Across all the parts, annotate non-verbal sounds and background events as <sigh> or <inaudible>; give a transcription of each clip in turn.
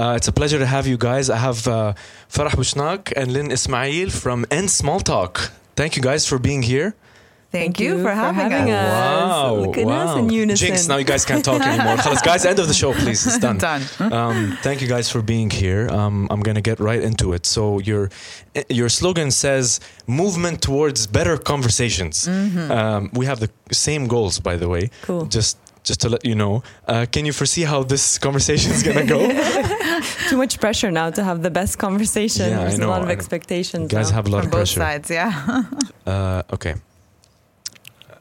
Uh, it's a pleasure to have you guys. I have uh, Farah Bushnak and Lynn Ismail from End Small Talk. Thank you guys for being here. Thank, you, for having, us. Wow, Look at us wow. in unison. Jinx, now you guys can't talk <laughs> anymore. Guys, end of the show, please. It's done. <laughs> Done. <laughs> Um, thank you guys for being here. Um, I'm gonna get right into it. So your your slogan says movement towards better conversations. Um, we have the same goals, by the way. Cool. Just just to let you know. Uh, can you foresee how this conversation is gonna go? <laughs> Too much pressure now to have the best conversation. Yeah, I There's know, a lot of expectations. You guys now. have a lot From of both sides, yeah. <laughs> Uh, okay.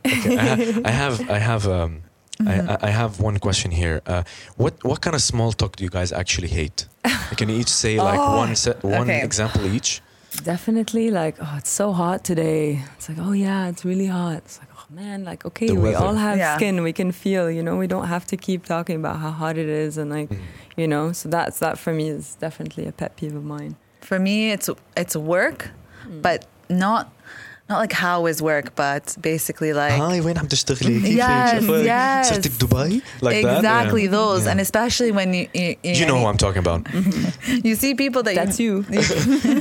Okay, I, ha- I have I have um, <laughs> I, I have one question here. Uh, what what kind of small talk do you guys actually hate? Can you each say like Oh, one set, one okay. example each? Definitely like, oh, it's so hot today. It's like, oh yeah, it's really hot. It's like, man, like okay, The we weather. all have Yeah. skin. We can feel, you know, we don't have to keep talking about how hot it is and like, mm-hmm. you know, so that's that for me is definitely a pet peeve of mine. For me, it's it's work, mm. but not not like how is work, but basically like هاي وين عم تشتغلي؟ كيف Yes, شغلك؟ yes. صرتي بدبي? Like that? exactly Yeah. those, Yeah. and especially when you you, You know who I'm talking about. <laughs> you see people that That's you. <laughs>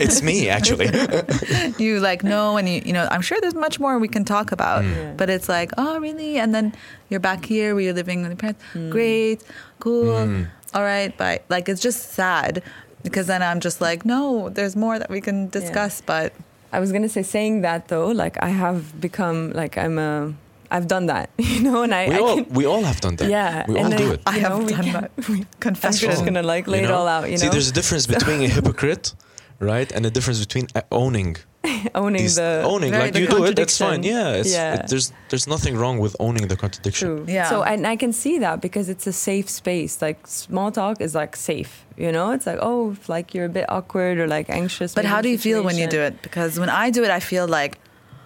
it's me actually. <laughs> you like know and you you know I'm sure there's much more we can talk about Mm. Yeah. but it's like oh really and then you're back here where you're living with your parents great cool Mm. all right bye like it's just sad because then I'm just like no there's more that we can discuss but I was gonna say saying that though, like I have become like I'm a I've done that, <laughs> you know, and I, We I all can, we all have done that. yeah, we all then, do it. I have know, done can- that <laughs> I'm confession just gonna like lay You it all out, you know, See, know, there's a difference between a hypocrite, right, and a difference between owning. <laughs> owning These- the owning, Very like the you do it, that's fine. Yeah, it's, Yeah. It, there's there's nothing wrong with owning the contradiction. True. Yeah. So and I can see that because it's a safe space. Like small talk is like safe. You know, it's like oh, if, like you're a bit awkward or like anxious. but how do a you feel when you do it because when I do it I feel like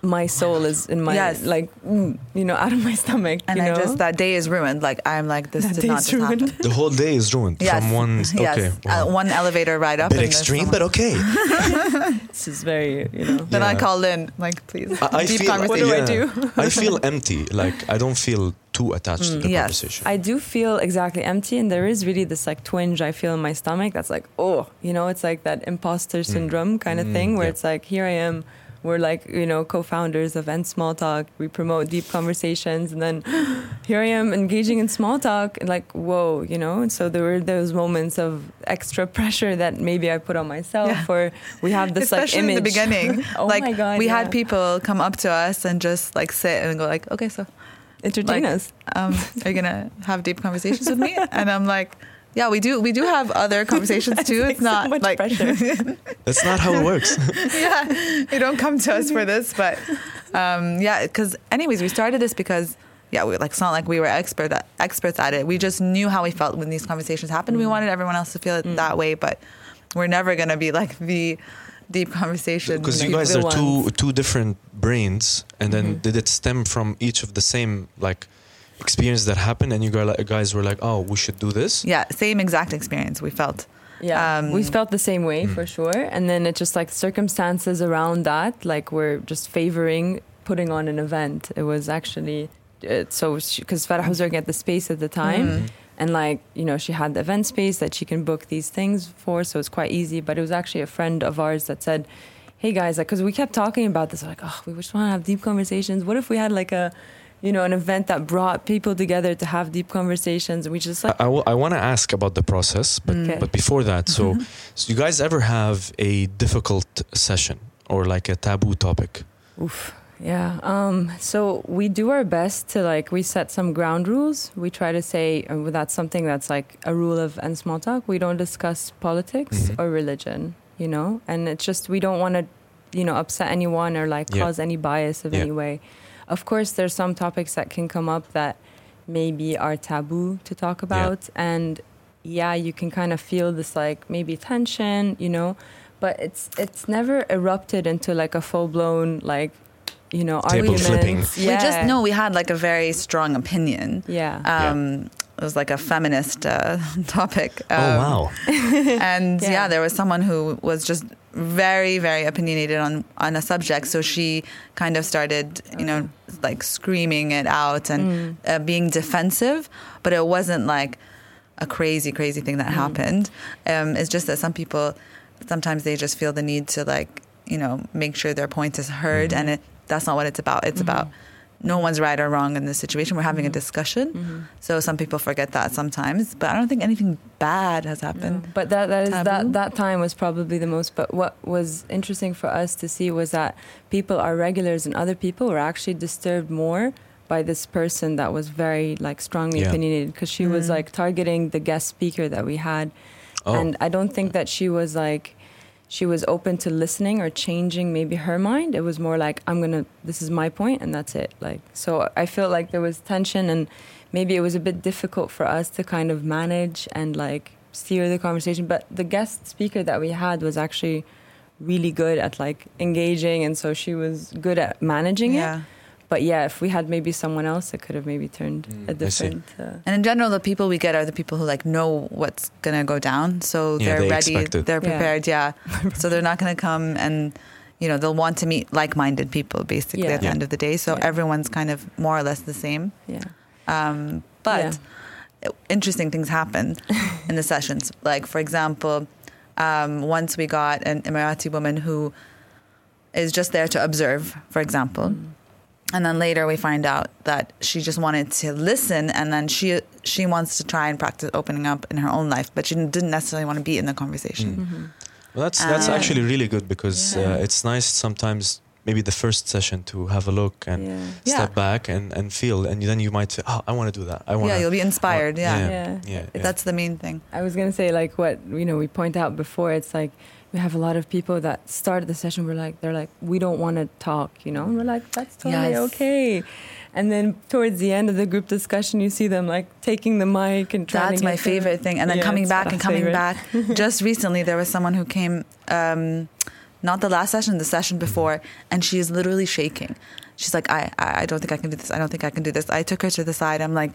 My soul is in my Yes. like mm, you know out of my stomach. and you I know? just that day is ruined like I'm like this That did not day's just happen ruined. The whole day is ruined yes from one. <laughs> yes Okay, uh, one elevator ride up bit and there's extreme, but okay. <laughs> this is very you know. then I Yeah. call in like please I, I deep feel, conversation What do I do? I feel empty. Like I don't feel too attached to the Yes. conversation. I do feel exactly empty, and there is really this like twinge I feel in my stomach. That's like, oh, you know, it's like that imposter syndrome kind of Mm, thing where yeah. it's like, here I am. We're like, you know, co-founders of End Small Talk. We promote deep conversations, and then <gasps> here I am engaging in small talk. And like, whoa, you know. And so there were those moments of extra <laughs> pressure that maybe I put on myself, Yeah. or we have this especially like image. in the beginning <laughs> oh like my god, we yeah. had people come up to us and just like sit and go like okay so entertain like, us. um, are you gonna have deep conversations with me <laughs> and i'm like yeah we do we do have other <laughs> conversations too it's not much like pressure. <laughs> That's not how it works. <laughs> yeah you don't come to us for this but um, yeah because anyways we started this because yeah we like it's not like we were expert at, experts at it we just knew how we felt when these conversations happened Mm. we wanted everyone else to feel it that way but we're never gonna be like the deep conversation Because you guys the are two two different brains, and then Mm-hmm. did it stem from each of the same like experience that happened, and you guys guys were like, oh, we should do this. yeah same exact experience we felt Yeah, Um, we felt the same way Mm. for sure. And then it just like circumstances around that, like we're just favoring putting on an event. It was actually uh, so because Farah was working at the space at the time, Mm. and like you know she had the event space that she can book these things for, so it's quite easy. But it was actually a friend of ours that said, "Hey guys, like because we kept talking about this, like oh we just want to have deep conversations. What if we had like a you know, an event that brought people together to have deep conversations. We just like, I, I, want to ask about the process, but Okay. but before that, so, so you guys ever have a difficult session or like a taboo topic? oof, yeah. Um, so we do our best to like, we set some ground rules. We try to say uh, that's something that's like a rule of End Small Talk. We don't discuss politics Mhm. or religion, you know, and it's just we don't want to, you know, upset anyone or like Yeah. cause any bias of Yeah. any way. Of course, there's some topics that can come up that maybe are taboo to talk about, and yeah, you can kind of feel this like maybe tension, you know, but it's it's never erupted into like a full blown like you know Table argument. flipping. Yeah. We just know we had like a very strong opinion. Yeah. Um, It was like a feminist uh, <laughs> topic. oh Um, wow! <laughs> And yeah. Yeah. there was someone who was just very, very opinionated on on a subject. So she kind of started, you know, like screaming it out and uh, being defensive. But it wasn't like a crazy, crazy thing that happened. Um, it's just that some people sometimes they just feel the need to like you know make sure their point is heard, and it, that's not what it's about. It's about no one's right or wrong in this situation. We're having a discussion. So some people forget that sometimes, but I don't think anything bad has happened. But that that is Taboo? that that time was probably the most. But what was interesting for us to see was that people, our regulars and other people, were actually disturbed more by this person that was very like strongly Yeah. opinionated because she was Mm. like targeting the guest speaker that we had, Oh. and I don't think that she was like. She was open to listening or changing maybe her mind. It was more like I'm gonna. This is my point, and that's it. Like so, I felt like there was tension, and maybe it was a bit difficult for us to kind of manage and like steer the conversation. But the guest speaker that we had was actually really good at like engaging, and so she was good at managing Yeah. it. But yeah, if we had maybe someone else, it could have maybe turned Mm, a I see. different. Uh, And in general, the people we get are the people who like know what's gonna go down, so Yeah, they're they ready, they're Yeah. prepared. Yeah, <laughs> so they're not gonna come and you know they'll want to meet like-minded people basically Yeah. at the Yeah. end of the day. So Yeah. everyone's kind of more or less the same. yeah. Um, but Yeah. interesting things happen <laughs> in the sessions. Like for example, um, once we got an Emirati woman who is just there to observe, for example. Mm. And then later we find out that she just wanted to listen, and then she she wants to try and practice opening up in her own life, but she didn't necessarily want to be in the conversation. Mm-hmm. Well, that's that's Uh, actually really good because yeah. uh, it's nice sometimes maybe the first session to have a look and yeah. Yeah. step back and, and feel and then you might say oh I want to do that I want Yeah, you'll be inspired. Yeah. yeah. Yeah. yeah, yeah. that's the main thing. I was gonna say like what you know we point out before. It's like we have a lot of people that start the session. We're like they're like we don't want to talk, you know. And we're like that's totally Yes. okay. And then towards the end of the group discussion, you see them like taking the mic and trying. That's my favorite thing. And then Yeah, coming back and coming favorite. back. <laughs> Just recently, there was someone who came, um, not the last session, the session before, and she is literally shaking. She's like, I, I I don't think I can do this. I don't think I can do this. I took her to the side. I'm like,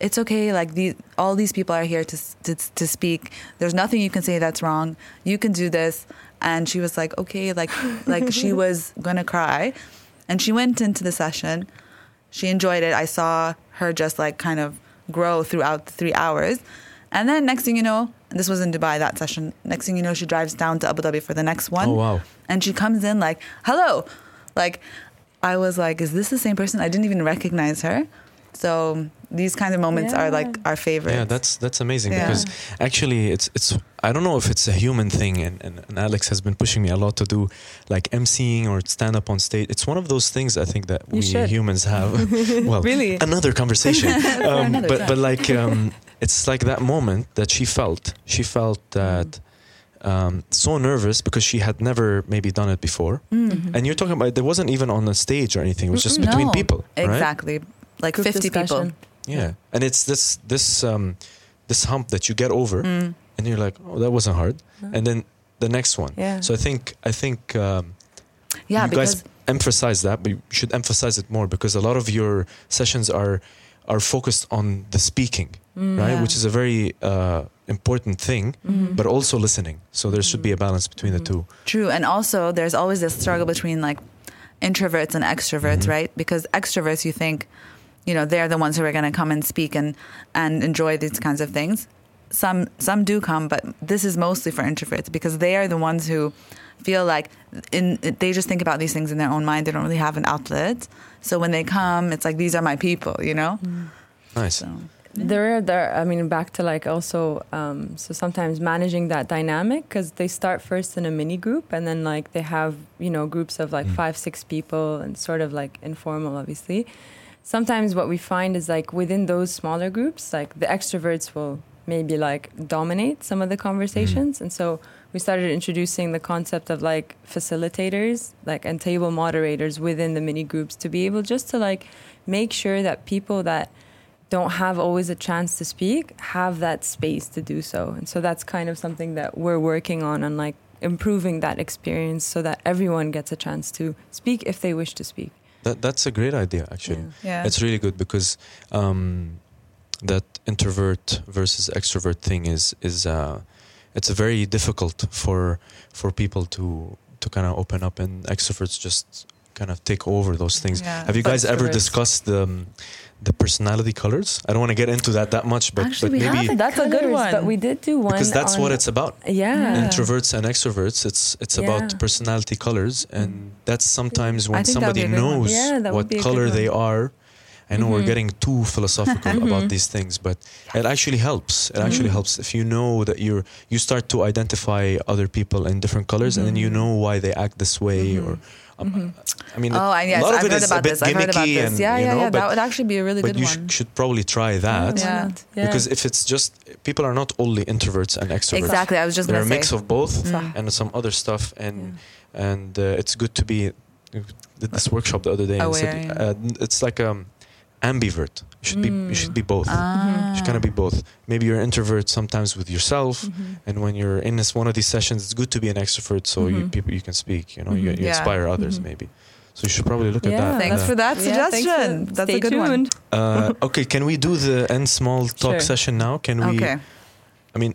it's okay. Like these, all these people are here to, to to speak. There's nothing you can say that's wrong. You can do this. And she was like, okay, like like she <laughs> was gonna cry, and she went into the session. She enjoyed it. I saw her just like kind of grow throughout the three hours. And then next thing you know, and this was in Dubai that session. Next thing you know, she drives down to Abu Dhabi for the next one. oh wow And she comes in like, hello. Like, I was like, is this the same person? I didn't even recognize her. So these kind of moments are like our favorite. yeah that's that's amazing Yeah. because actually it's it's I don't know if it's a human thing and, and, and Alex has been pushing me a lot to do like emceeing or stand up on stage it's one of those things I think that You we should. humans have <laughs> well Really? another conversation <laughs> um, another but time. but like um, it's like that moment that she felt she felt that um, so nervous because she had never maybe done it before Mm. and you're talking about there wasn't even on a stage or anything it was just between people right Exactly. Like Group 50 people. Yeah and it's this this um, this hump that you get over Mm. and you're like oh that wasn't hard No. and then the next one Yeah. so I think I think um, Yeah, you guys emphasize that, but you should emphasize it more because a lot of your sessions are are focused on the speaking, Mm. right? Yeah. Which is a very uh, important thing, Mhm. but also listening. So there should be a balance between the two. True. And also, there's always this struggle between like introverts and extroverts, Mhm. right? Because extroverts, you think, you know, they're the ones who are going to come and speak and, and enjoy these kinds of things. Some some do come, but this is mostly for introverts because they are the ones who feel like in they just think about these things in their own mind. They don't really have an outlet. So when they come, it's like these are my people, you know. Nice. So There, are- there. I mean, back to like also. Um, so sometimes managing that dynamic because they start first in a mini group and then like they have you know groups of like Mm. five, six people and sort of like informal, obviously. Sometimes what we find is like within those smaller groups, like the extroverts will maybe like dominate some of the conversations, mm-hmm. and so we started introducing the concept of like facilitators, like and table moderators within the mini groups to be able just to like make sure that people that don't have always a chance to speak have that space to do so. And so that's kind of something that we're working on and like improving that experience so that everyone gets a chance to speak if they wish to speak. That that's a great idea, actually. yeah, It's really good because um, that introvert versus extrovert thing is is uh, it's very difficult for for people to to kind of open up, and extroverts just kind of take over those things. Yeah. Have you guys ever Extroverts. discussed the um, the personality colors? I don't want to get into that that much, but, Actually, but we maybe haven't. That's a good one. But we did do one because that's on- what it's about. Yeah. Yeah. Introverts and extroverts. It's it's Yeah. about personality colors, and that's sometimes when think that would somebody be a good one. knows Yeah, what be a good color they are. I know we're Mhm. getting too philosophical about Mhm. these things, but it actually helps. It actually Mhm. helps if you know that you're you start to identify other people in different colors, and then you Mhm. know why they act this way. Mhm. Or um. I mean, Oh, yes, a lot of I've it heard a bit this. I've heard about gimmicky, this. and yeah, you yeah, know, yeah. but That would actually be a really good you one. sh- should probably try that. why Yeah. Yeah. Because if it's just people are not only introverts and extroverts, exactly. I was just they're a gonna mix say. of both Mm. and some other stuff, and and uh, it's good to be. Did this workshop the other day? and said, yeah. uh, it's like um, ambivert. You should be. You should be both. Ah. You should kind of be both. Maybe you're an introvert sometimes with yourself, Mhm. and when you're in this one of these sessions, it's good to be an extrovert, so you Mhm. people you can speak. You know, you, Mhm. you Yeah. inspire others Mhm. maybe. So you should probably look at Yeah, that. Thanks Uh, for that Yeah, for- suggestion. That's Stay a good one. uh, <laughs> okay, can we do the end small talk Sure. session now? Can we? Okay. I mean,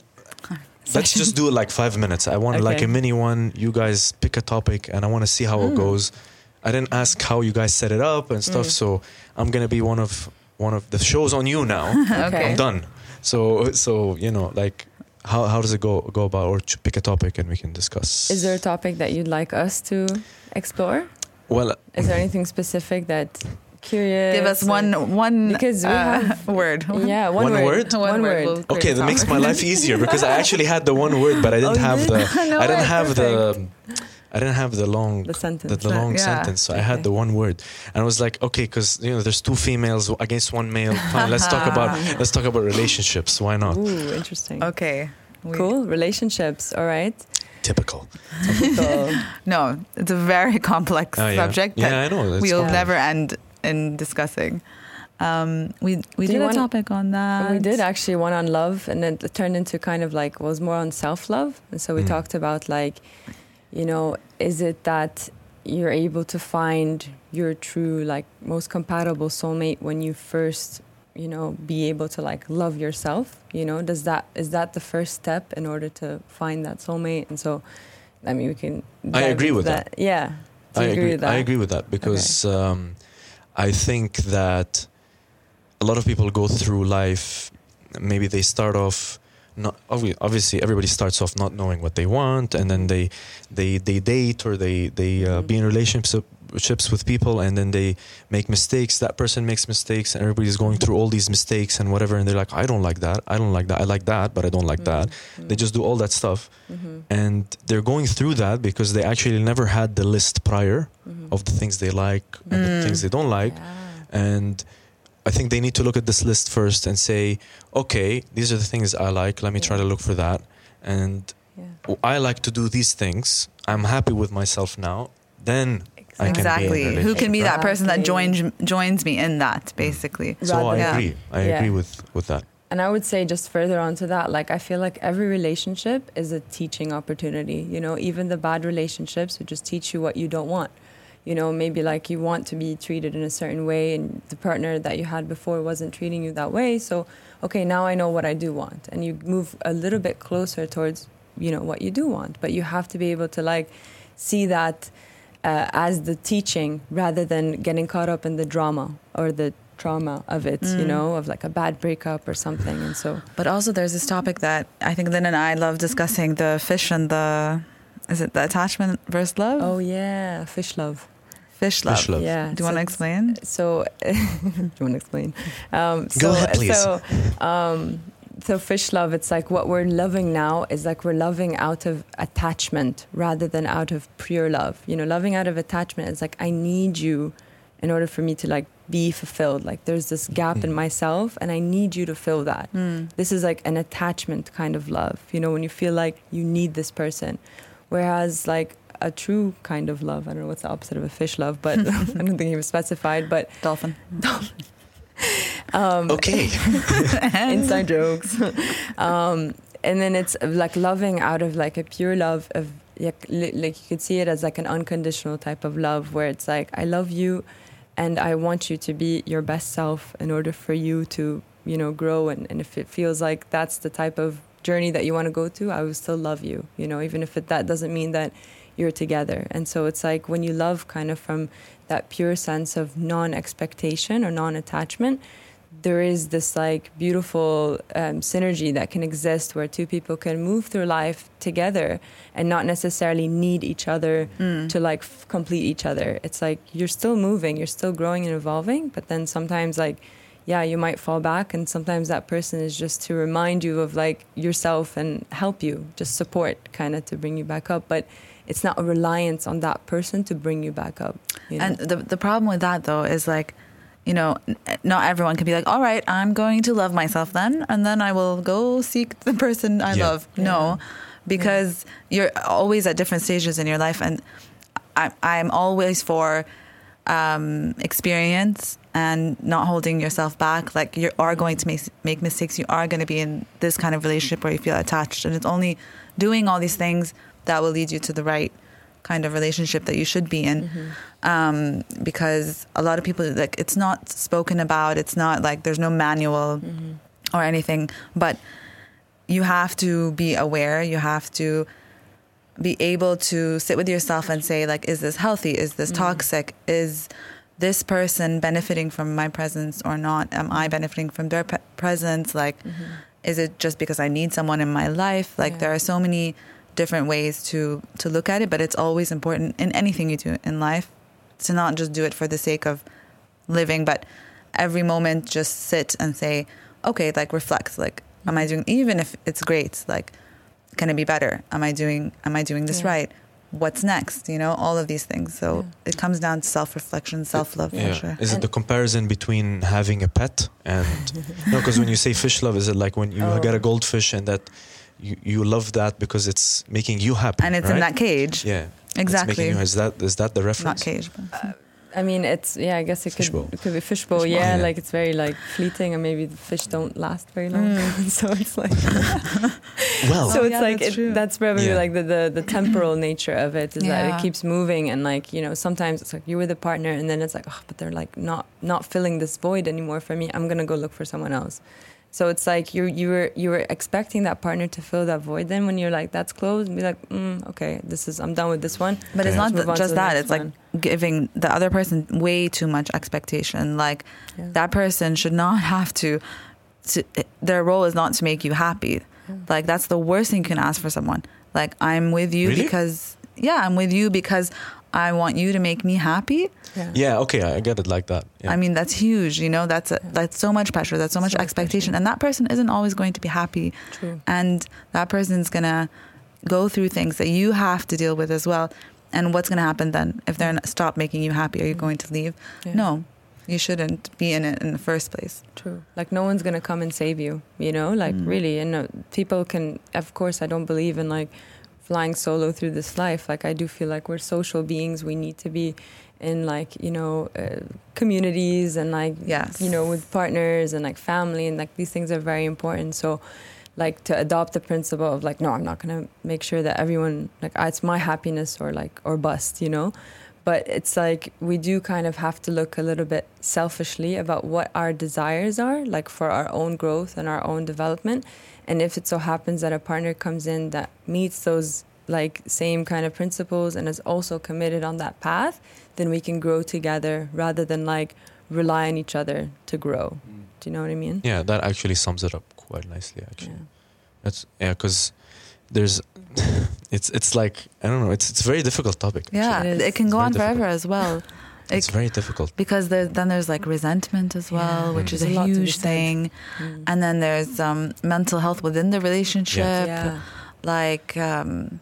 <laughs> let's just do it like five minutes. I want like a mini one. You guys pick a topic, and I want to see how it Mm. goes. I didn't ask how you guys set it up and stuff, Mm. so I'm gonna be one of one of the shows on you now. <laughs> Okay. I'm done. So so you know like. How, how does it go go about or ch- pick a topic and we can discuss? Is there a topic that you'd like us to explore? well Is there anything specific that curious? Give us one one Because we uh, have- <laughs> word. Yeah, one, One word. word? One, word. We'll okay that makes my life easier because I actually had the one word but I <laughs> didn't Oh, have did? the No I didn't way, have the I didn't have the long The sentence. the, the long Yeah. sentence. So I had the one word, and I was like, okay, because you know, there's two females against one male. Fine, let's talk about let's talk about relationships. Why not? Ooh, interesting. Okay. We- Cool. Relationships. All right. Typical. So, <laughs> No, it's a very complex Oh, yeah. subject Yeah, that I know. It's we'll complex. never end in discussing. Um, we we Do did a want- topic on that. we did actually one on love, and then it turned into kind of like was more on self love. And so we Mm. talked about like, you know, is it that you're able to find your true like most compatible soulmate when you first you know be able to like love yourself you know does that is that the first step in order to find that soulmate and so i mean we can I agree with that. yeah I you agree. with that I agree with that because um, I think that a lot of people go through life. Maybe they start off not obviously everybody starts off not knowing what they want, and then they they they date or they they uh, Mhm. be in relationships with people, and then they make mistakes. That person makes mistakes, and everybody's going through all these mistakes and whatever, and they're like, I don't like that. I don't like that. I like that, but I don't like that. They just do all that stuff, mm-hmm. and they're going through that because they actually never had the list prior Mm-hmm. of the things they like and the Mm. things they don't like. And I think they need to look at this list first and say, okay, these are the things I like. Let me try to look for that. And yeah. I like to do these things. I'm happy with myself now. Then I can be in a exactly. Who can be that person that joins joins me in that? Mm. Basically. so I Rather- Yeah. agree. I Yeah. agree with with that. And I would say just further on to that, like I feel like every relationship is a teaching opportunity. You know, even the bad relationships would just teach you what you don't want. You know, maybe like you want to be treated in a certain way and the partner that you had before wasn't treating you that way. So, okay, now I know what I do want. And you move a little bit closer towards, you know, what you do want. But you have to be able to like see that uh, as the teaching rather than getting caught up in the drama or the trauma of it, you Mm. know, of like a bad breakup or something. And so, But also, there's this topic that I think Lynn and I love discussing: the fish and the is it the attachment versus love? oh yeah, fish love. Fish love. Fish love. Yeah. Do you want to explain? So, <laughs> do you want to explain? Um, so, Go ahead, please. So, um, so fish love, it's like what we're loving now is like we're loving out of attachment rather than out of pure love. You know, loving out of attachment is like I need you in order for me to like be fulfilled. Like there's this gap in Mm. myself and I need you to fill that. Mm. This is like an attachment kind of love, you know, when you feel like you need this person. Whereas like a true kind of love, I don't know what's the opposite of a fish love, but <laughs> I don't think he was specified, but Dolphin. <laughs> um, Okay. <laughs> inside jokes. um, and then it's like loving out of like a pure love of like, like you could see it as like an unconditional type of love where it's like I love you and I want you to be your best self in order for you to you know grow and, and if it feels like that's the type of journey that you want to go to I will still love you you know even if it, that doesn't mean that you're together. And so it's like when you love kind of from that pure sense of non expectation or non attachment, there is this like beautiful um, synergy that can exist where two people can move through life together and not necessarily need each other Mm. to like f- complete each other. It's like you're still moving, you're still growing and evolving, but then sometimes like yeah, you might fall back and sometimes that person is just to remind you of like yourself and help you, just support kind of to bring you back up, but it's not a reliance on that person to bring you back up. You know? And the the problem with that though is like, you know, not everyone can be like, all right, I'm going to love myself then, and then I will go seek the person I Yeah. love. No, because you're always at different stages in your life, and I, I'm always for um, experience and not holding yourself back. Like you are going to make make mistakes. You are going to be in this kind of relationship where you feel attached, and it's only doing all these things that will lead you to the right kind of relationship that you should be in. Mm-hmm. Um, because a lot of people like it's not spoken about. It's not like there's no manual mm-hmm. or anything, but you have to be aware. You have to be able to sit with yourself and say like is this healthy is this mm-hmm. toxic is this person benefiting from my presence or not am i benefiting from their pe- presence like is it just because i need someone in my life like Yeah. there are so many different ways to to look at it but it's always important in anything you do in life to not just do it for the sake of living but every moment just sit and say okay like reflect like am i mm-hmm. doing even if it's great like can it be better am i doing am i doing this Yeah. right what's next you know all of these things so Yeah. it comes down to self-reflection self-love Yeah. for sure Is it And- the comparison between having a pet and <laughs> no? Because when you say fish love, is it like when you Oh. get a goldfish and that you, you love that because it's making you happy and it's in that cage Yeah, exactly you, is that is that the reference? not reference? cage but I mean, it's yeah. I guess it could it could be fishbowl. Fishbowl, yeah, yeah. like it's very like fleeting, and maybe the fish don't last very long. Mm. <laughs> so it's like <laughs> Well, so Oh, it's yeah, like that's it, that's probably Yeah. like the, the the temporal <clears throat> nature of it is that Yeah. it keeps moving and like you know sometimes it's like you're with a partner and then it's like oh but they're like not not filling this void anymore for me. I'm gonna go look for someone else. So it's like you you were you were expecting that partner to fill that void. Then when you're like that's closed, and be like mm, okay, this is I'm done with this one. but it's Okay. not th- just that next it's like giving the other person way too much expectation like Yeah. that person should not have to, to their role is not to make you happy like that's the worst thing you can ask for someone like i'm with you Really? because yeah i'm with you because i want you to make me happy Yeah. yeah, okay, I get it like that. Yeah. i mean that's huge you know that's a, that's so much pressure that's so much So much expectation pressure. and that person isn't always going to be happy True. and that person's gonna go through things that you have to deal with as well and what's gonna happen then if they're not, stop making you happy are you going to leave Yeah. no you shouldn't be in it in the first place True. Like no one's gonna come and save you. You know, like Mm. really. And uh, people can. Of course, I don't believe in like flying solo through this life. Like I do feel like we're social beings. We need to be in like you know uh, communities and like Yes. you know with partners and like family and like these things are very important. So. Like to adopt the principle of like, no, I'm not gonna make sure that everyone like ah, it's my happiness or like or bust, you know but it's like we do kind of have to look a little bit selfishly about what our desires are like for our own growth and our own development and if it so happens that a partner comes in that meets those like same kind of principles and is also committed on that path then we can grow together rather than like rely on each other to grow mm. do you know what i mean yeah, that actually sums it up quite nicely. Actually, yeah. that's yeah, because there's <laughs> it's it's like I don't know. It's it's a very difficult topic. Yeah, It it, is. can go very on forever as well. actually. it's very difficult. because there, then there's like resentment as well, Yeah, which is a there's a lot huge thing. Mm. And then there's um, mental health within the relationship. yeah Like um,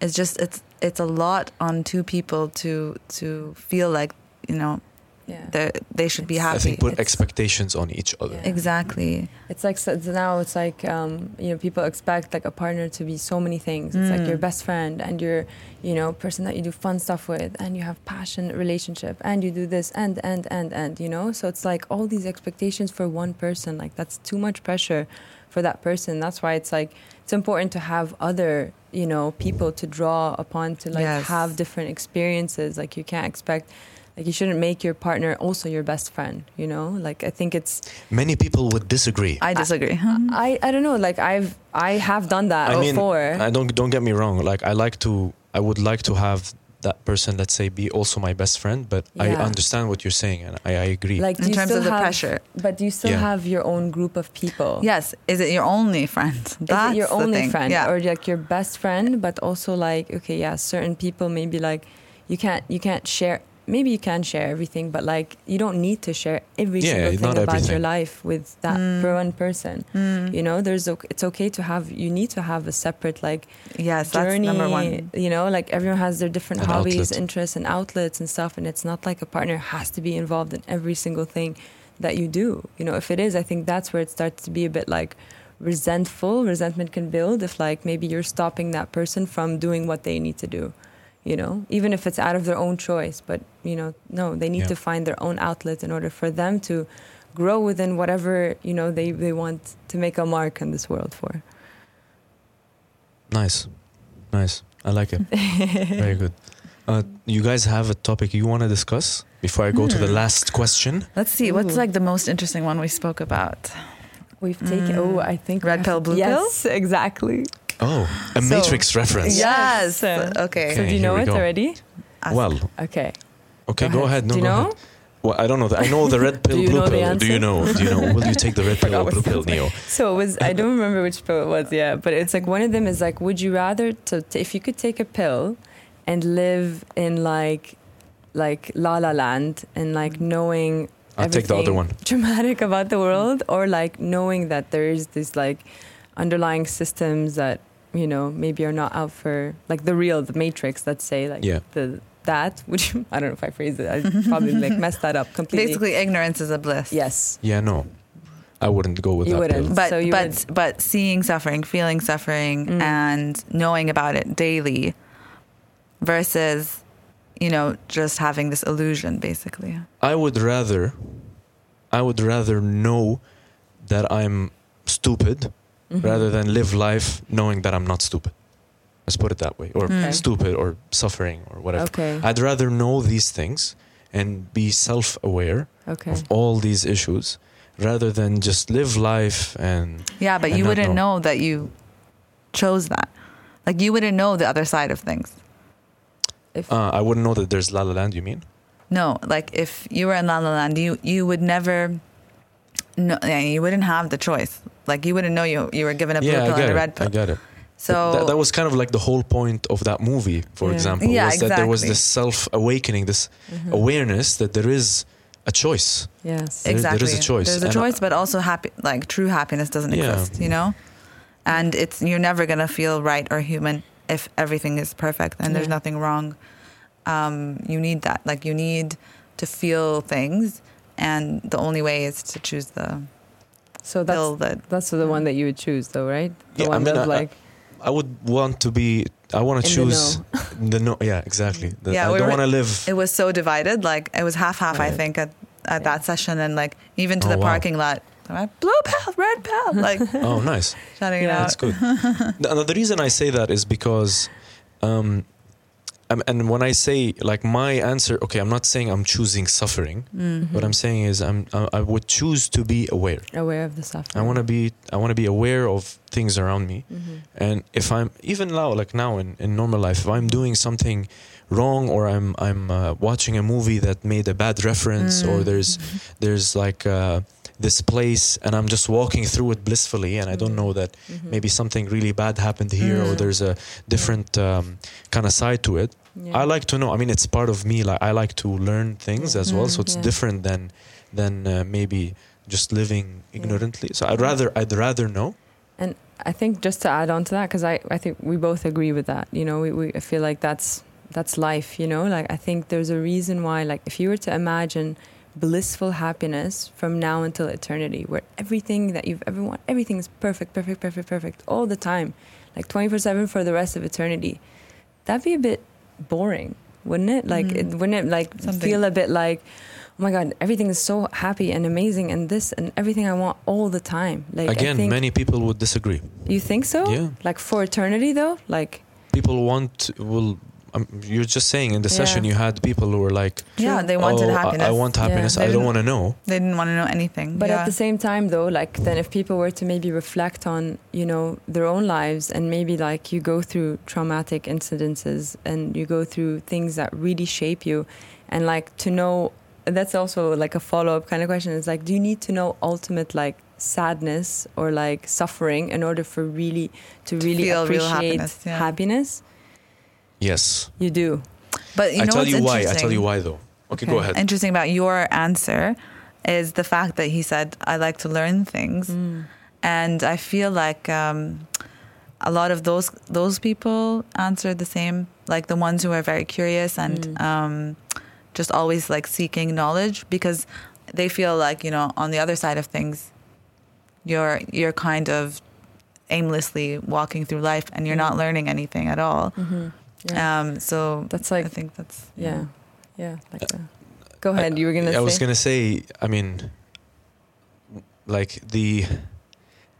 it's just it's it's a lot on two people to to feel like you know yeah they they should be happy. I think put It's- expectations on each other. Yeah. Exactly. It's like so so now it's like um, you know people expect like a partner to be so many things. It's like Mm. your best friend and your you know person that you do fun stuff with and you have passion relationship and you do this and and and and you know so it's like all these expectations for one person like that's too much pressure for that person. That's why it's like it's important to have other you know people to draw upon to like Yes. have different experiences. Like you can't expect. Like you shouldn't make your partner also your best friend, you know? Like I think it's Many people would disagree. I disagree. I, I don't know. Like I've I have done that I mean, before. I don't don't get me wrong. Like I like to I would like to have that person, let's say, be also my best friend. But I understand what you're saying, and I, I agree. Like, In terms of the have- pressure. But do you still Yeah. have your own group of people? Yes. Is it your only friend? Is it your the only thing. friend Yeah. or like your best friend but also like okay yeah certain people maybe like you can't you can't share maybe you can share everything but like you don't need to share every Yeah, single thing about everything. your life with that Mm. for one person you know there's it's okay to have you need to have a separate like yes, that's journey number one. you know like everyone has their different An hobbies outlet. interests and outlets and stuff and it's not like a partner has to be involved in every single thing that you do you know if it is i think that's where it starts to be a bit like resentful resentment can build if like maybe you're stopping that person from doing what they need to do you know even if it's out of their own choice but you know no they need Yeah. to find their own outlet in order for them to grow within whatever you know they, they want to make a mark in this world for Nice, nice. I like it. <laughs> Very good. Uh, you guys have a topic you want to discuss before I go to the Hmm. last question? Let's see. What's Ooh. like the most interesting one we spoke about? we've taken Mm. oh i think Red pill, to- blue pill? yes exactly Oh, a So- Matrix reference. Yes. Yes. Okay. So do you know it go. already? Ask- Well, Okay. okay, go ahead. No, do you go know? ahead. Well, I don't know. The, I know the red <laughs> pill, blue know the pill. Do you know? Do you know? Will you take the red <laughs> pill or what blue pill, Neo? So it was. I don't remember which pill it was. Yeah, but it's like one of them is like, would you rather to t- if you could take a pill and live in like like La La Land and like knowing I'll take the other one. <laughs> dramatic about the world, or like knowing that there is this like underlying systems that you know maybe are not out for like the real the matrix. Let's say like Yeah. the that which <laughs> I don't know if I phrased it. I probably like <laughs> messed that up completely. Basically, ignorance is a bliss. yes. Yeah, no. I wouldn't go with You that wouldn't. But So you but but seeing suffering, feeling suffering, Mm. and knowing about it daily, versus, you know, just having this illusion, basically. I would rather, I would rather know that I'm stupid Mhm. rather than live life knowing that I'm not stupid. Let's put it that way, or Okay. stupid, or suffering, or whatever. Okay. I'd rather know these things and be self-aware Okay. of all these issues rather than just live life and Yeah, but And you wouldn't know. know that you chose that. Like you wouldn't know the other side of things. If uh, I wouldn't know that there's La La Land. You mean? No, like if you were in La La Land, you you would never. No, yeah, you wouldn't have the choice. Like you wouldn't know you you were given a blue yeah, I pill and a it. red I get it. So that, that was kind of like the whole point of that movie, for Yeah. example, Yeah, was that there was this self-awakening, this Mhm. awareness that there is a choice. yes. There- exactly there is a choice. There's a And I- choice, but also happy. Like true happiness doesn't Yeah. exist. You know, and it's you're never gonna feel right or human if everything is perfect and there's nothing wrong. Um, you need that. Like you need to feel things, and the only way is to choose the So that's pill that. that's the one that you would choose, though, right? The Yeah, I one mean, that I- like I would want to be. I want to In the choose <laughs> the no. Yeah, exactly. The- Yeah, I we don't want to live. It was so divided. Like it was half half. I think at at that session, and like even to Oh, the wow. parking lot. I'm like, Blue pill, red pill, <laughs> like oh, nice. shouting Yeah. it out. That's good. <laughs> the, the reason I say that is because, um, um, and when I say like my answer, okay, I'm not saying I'm choosing suffering. Mm-hmm. What I'm saying is I'm I, I would choose to be aware. aware of the suffering. I want to be I want to be aware of things around me. Mhm. And if I'm even now, like now in, in normal life, if I'm doing something wrong or I'm I'm uh, watching a movie that made a bad reference or Mm. there's there's like uh, this place and I'm just walking through it blissfully and I don't know that Mhm. maybe something really bad happened here or Mm. there's a different um, kind of side to it. Yeah. I like to know. I mean, it's part of me. Like I like to learn things Yeah. as well, so Mm, it's yeah. different than than uh, maybe just living ignorantly. So I'd rather I'd rather know. And I think just to add on to that, because I, I think we both agree with that. You know, we, we I feel like that's that's life. You know, like I think there's a reason why. Like if you were to imagine blissful happiness from now until eternity, where everything that you've ever wanted, everything is perfect, perfect, perfect, perfect all the time, like twenty four seven for the rest of eternity, that'd be a bit boring, wouldn't it? Like, Mm. it, wouldn't it like Something- feel a bit like. Oh my God! Everything is so happy and amazing, and this and everything I want all the time. Like Again, think, many people would disagree. you think so? Yeah. Like for eternity though? Like People want will um, you're just saying in the Yeah. session you had people who were like, Yeah, they wanted oh, I- happiness. I, want happiness. They I don't want to know. They didn't want to know anything. But yeah. at the same time, though, like then if people were to maybe reflect on, you know, their own lives and maybe like you go through traumatic incidences and you go through things that really shape you, and like to know that's also like a follow up kind of question. Is like, do you need to know ultimate like sadness or like suffering in order for really to really feel real appreciate happiness, yeah. happiness? Yes. You do. but you I know tell you why. I tell you why though. Okay, go ahead. Interesting about your answer is the fact that he said, "I like to learn things," Mm. and I feel like um, a lot of those those people answer the same, like the ones who are very curious and Mm. um, just always like seeking knowledge because they feel like you know on the other side of things, you're you're kind of aimlessly walking through life and you're not Mm. learning anything at all. hmm Yeah. Um, so that's like I think that's yeah, yeah. Like a, go ahead. you were gonna I say. was gonna say. I mean, like the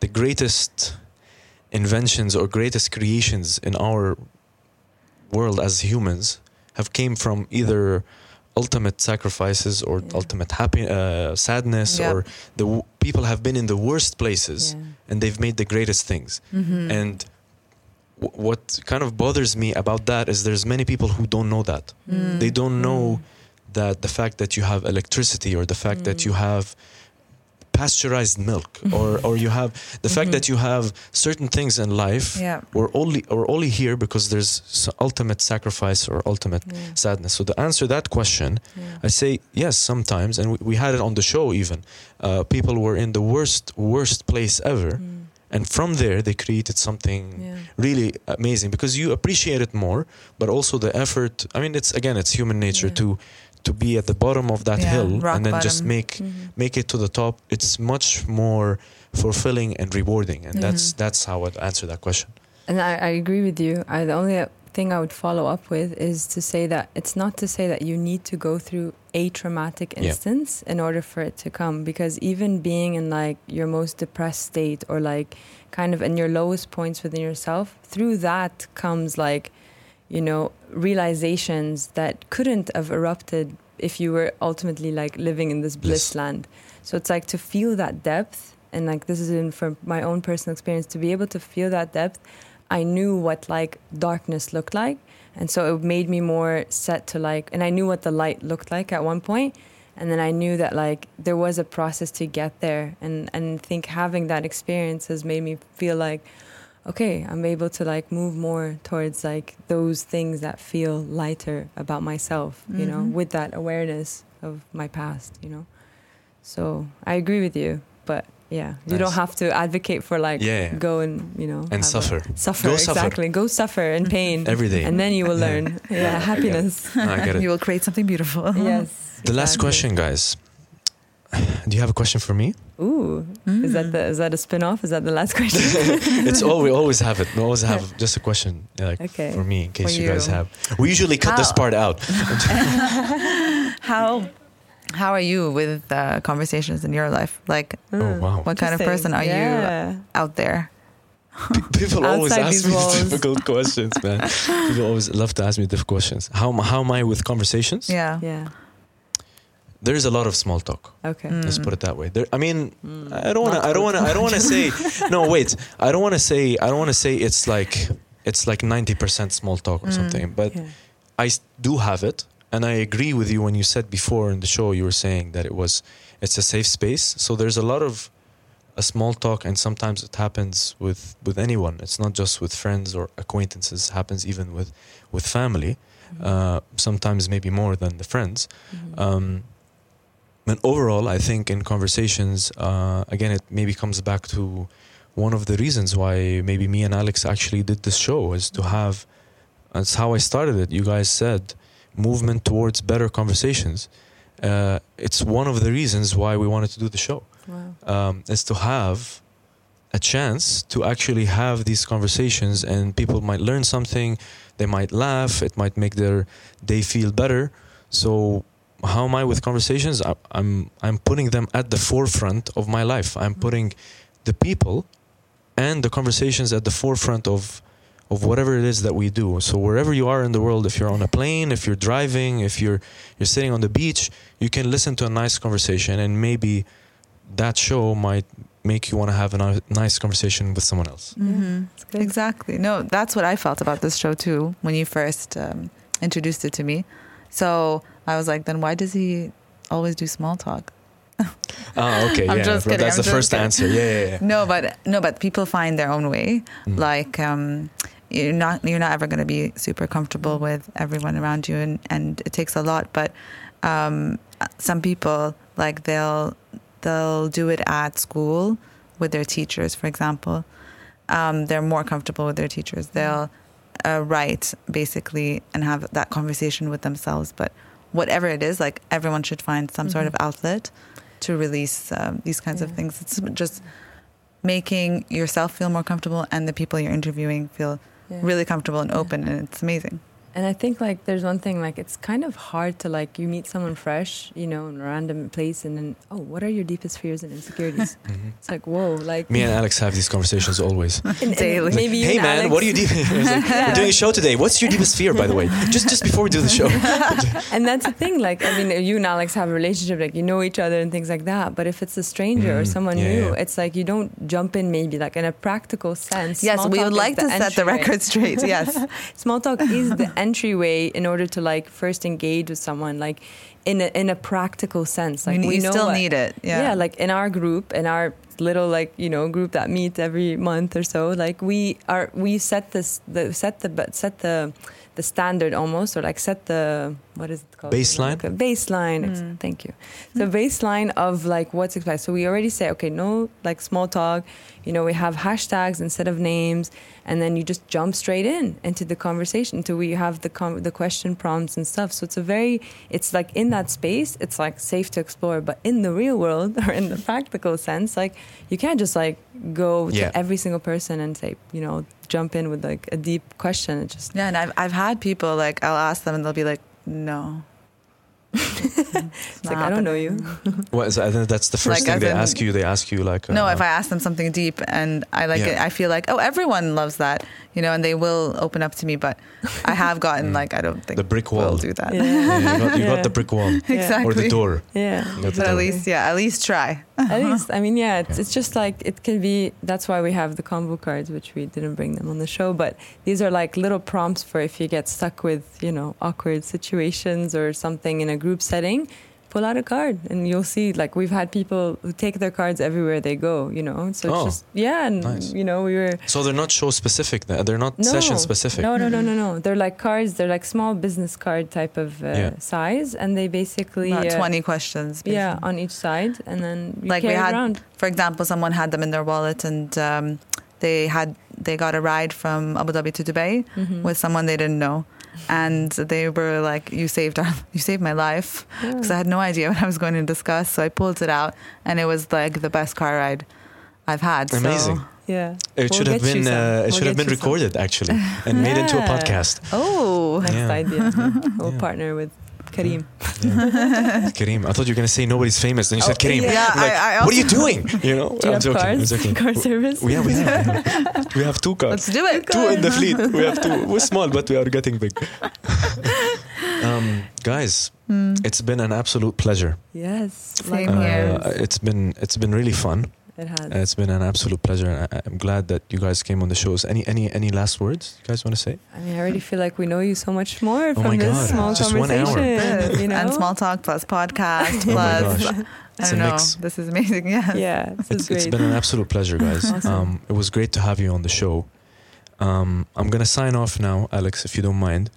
the greatest inventions or greatest creations in our world as humans have came from either ultimate sacrifices or Yeah. ultimate happy uh, sadness Yeah. or the w- people have been in the worst places Yeah. and they've made the greatest things Mhm. and w- what kind of bothers me about that is there's many people who don't know that Mm. they don't know that the fact that you have electricity or the fact that Mm. you have pasteurized milk or, or you have the fact Mhm. that you have certain things in life yeah. we're only we're only here because there's ultimate sacrifice or ultimate Yeah. sadness so to answer that question Yeah. i say yes sometimes and we, we had it on the show even uh, people were in the worst worst place ever Mm. And from there they created something Yeah. really amazing because you appreciate it more but also the effort i mean it's again it's human nature Yeah. to to be at the bottom of that Yeah, hill and then just bottom. make Mhm. make it to the top it's much more fulfilling and rewarding and that's Mhm. that's how i'd answer that question And I, I agree with you. I, the only thing I would follow up with is to say that it's not to say that you need to go through a traumatic Yeah. instance in order for it to come. Because even being in like your most depressed state or like kind of in your lowest points within yourself, through that comes like, you know, realizations that couldn't have erupted if you were ultimately like living in this bliss Bliss. land. So it's like to feel that depth, and like this is in from my own personal experience, to be able to feel that depth, I knew what like darkness looked like, and so it made me more set to like, and I knew what the light looked like at one point, and then I knew that like there was a process to get there, and and think having that experience has made me feel like. Okay, I'm able to like move more towards like those things that feel lighter about myself, you know, Mhm. with that awareness of my past, you know. So I agree with you, but yeah, you don't have to advocate for like Yeah, yeah. go and you know and have a- suffer suffer Go suffer. exactly. Go suffer in <laughs> pain every day and then you will Yeah. learn. Yeah, happiness. i get it You will create something beautiful. <laughs> yes. <laughs> the last question guys do you have a question for me Ooh, is that the is that a spin off? Is that the last question? it's all we always have it we always have just a question like Okay. for me in case For you guys have we usually cut this part out How how are you with uh, conversations in your life? Like, oh wow what kind of person are you out there? People always ask me walls. difficult questions, man. People always love to ask me difficult questions. How how am I with conversations? Yeah. Yeah. There's a lot of small talk. Okay. Mm. Let's put it that way. There, I mean, Mm. I don't want to. I don't want to. I don't want to say. No, wait. I don't want to say. I don't want to say it's like it's like ninety percent small talk or Mm. something. But Yeah. I s- do have it, and I agree with you when you said before in the show you were saying that it was it's a safe space. So there's a lot of a small talk, and sometimes it happens with with anyone. It's not just with friends or acquaintances. It happens even with with family. Uh, sometimes maybe more than the friends. Mhm. Um, and overall, I think in conversations, uh, again, it maybe comes back to one of the reasons why maybe me and Alex actually did this show is to have. That's how I started it. You guys said movement towards better conversations. Uh, it's one of the reasons why we wanted to do the show. Wow. Um, is to have a chance to actually have these conversations, and people might learn something. They might laugh. It might make their day feel better. So how am I with conversations? I, I'm I'm putting them at the forefront of my life. I'm Mm. putting the people and the conversations at the forefront of of whatever it is that we do. So wherever you are in the world, if you're on a plane, if you're driving, if you're you're sitting on the beach, you can listen to a nice conversation, and maybe that show might make you want to have a nice conversation with someone else. Mhm. Exactly. No, that's what I felt about this show too when you first um, introduced it to me. So I was like, then why does he always do small talk? Ah, okay, <laughs> I'm yeah, just kidding, that's I'm the just first kidding. answer. Yeah, yeah, yeah. No, but no, but people find their own way. Mm. Like um, you're not you're not ever going to be super comfortable with everyone around you, and and it takes a lot. But um, some people like they'll they'll do it at school with their teachers, for example. Um, they're more comfortable with their teachers. They'll uh, write basically and have that conversation with themselves. But whatever it is, like everyone should find some sort Mhm. of outlet to release um, these kinds of things. It's just making yourself feel more comfortable and the people you're interviewing feel Yeah. really comfortable and Yeah. open, and it's amazing. And I think like there's one thing like it's kind of hard to like you meet someone fresh, you know, in a random place, and then oh, what are your deepest fears and insecurities? <laughs> Mhm. it's like whoa, like Me and Alex have these conversations always. <laughs> and- and Daily. Maybe you hey man, Alex- what are you deep? <laughs> like, We're doing a show today. What's your deepest fear, by the way? Just just before we do the show. and that's the thing. Like, I mean, you and Alex have a relationship, like you know each other and things like that. But if it's a stranger or Mm, someone yeah, new, yeah. it's like you don't jump in. Maybe like in a practical sense. Yes, we would like to set the record straight. Yes. Small talk is the entryway in order to like first engage with someone, like in a in a practical sense. Like you we know still what- need it. Yeah. yeah like in our group in our little like you know group that meets every month or so like we are we set this the set the but set the the standard almost or like set the what is it called? Baseline? Like baseline. Mm. thank you. So baseline of like what's expected so we already say okay no like small talk. You know we have hashtags instead of names and then you just jump straight in into the conversation until we have the com- the question prompts and stuff. So it's a very it's like in that space it's like safe to explore but in the real world <laughs> or in the practical sense like you can't just like go Yeah. to every single person and say you know jump in with like a deep question. It just Yeah, and I've I've had people like I'll ask them and they'll be like, no. it's like i don't know you <laughs> What is, I think that's the first Like, thing they in- ask you. They ask you like, No, uh, if I ask them something deep and I like Yeah. it, I feel like, oh, everyone loves that, you know, and they will open up to me. But I have gotten <laughs> Mm. like, I don't think the brick we'll wall. do that. Yeah. Yeah, you got, you got the <laughs> brick wall exactly. or the door. yeah You got the But at least, yeah, at least try. At uh-huh. least i mean yeah it's, it's just like it can be that's why we have the combo cards which we didn't bring them on the show but these are like little prompts for if you get stuck with you know awkward situations or something in a group setting pull out a card and you'll see like we've had people who take their cards everywhere they go you know so it's Oh, just yeah and nice. you know we were So they're not show specific. th- They're not no, session specific. No, no, no, no, no. They're like cards. They're like small business card type of uh, Yeah. size, and they basically About uh, 20 questions. Yeah, on each side, and then you Like we carry it had- around. For example, someone had them in their wallet and um, they had they got a ride from Abu Dhabi to Dubai Mhm. with someone they didn't know. And they were like, "You saved our, <laughs> you saved my life," because I had no idea what I was going to discuss. So I pulled it out, and it was like the best car ride I've had. So- Amazing. Yeah. It We'll should have been. Uh, it We'll should have been you some. recorded actually and made into a <laughs> podcast. Oh, Next Yeah. idea. <laughs> We'll Yeah. partner with Careem. Careem, I thought you were gonna say nobody's famous. Then you said Oh, Careem. yeah. Yeah, I'm like, I- I what are you doing? You know, Do you I'm have joking. cars? I'm joking. Car service? We have, we have, <laughs> we have two cars. let's do it. Two in the fleet. We have two. We're small, but we are getting big. <laughs> um, guys, it's been an absolute pleasure. Yes. Same likewise. here. Uh, it's been it's been really fun. It has. It's been an absolute pleasure. I, I'm glad that you guys came on the shows. Any any any last words you guys want to say? I mean, I already feel like we know you so much more Oh from my this God. small Just one hour. conversation. You <laughs> know? and small talk plus podcast <laughs> Oh my plus gosh. <laughs> I It's don't a know. mix. This is amazing. Yes. Yeah, this It's, is great. it's been an absolute pleasure, guys. Awesome. Um, it was great to have you on the show. Um, I'm gonna sign off now, Alex, if you don't mind,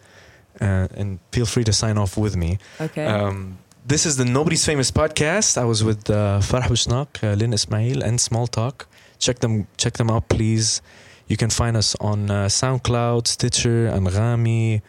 uh, and feel free to sign off with me. okay. Um, this is the Nobody's Famous podcast. I was with uh, Farah Bushnaq, uh, Lynn Ismail, End Small Talk. Check them, check them out, please. You can find us on uh, SoundCloud, Stitcher, Anghami,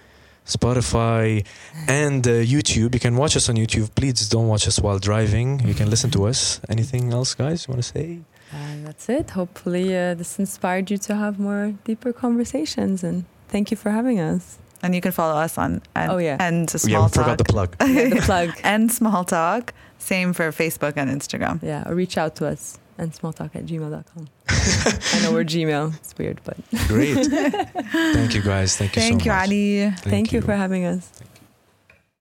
Spotify, and uh, YouTube. You can watch us on YouTube. Please don't watch us while driving. You can listen to us. Anything else, guys? You want to say? And that's it. Hopefully, uh, this inspired you to have more deeper conversations. And thank you for having us. And you can follow us on and, Oh, yeah. and oh, small yeah, we talk forgot the plug. <laughs> Yeah, the plug. <laughs> and small talk. Same for Facebook and Instagram. Yeah, or reach out to us and smalltalk at gmail.com. <laughs> I know we're Gmail. It's weird, but Great. Thank you guys. Thank you Thank so you, much. Ali. thank, you for having us.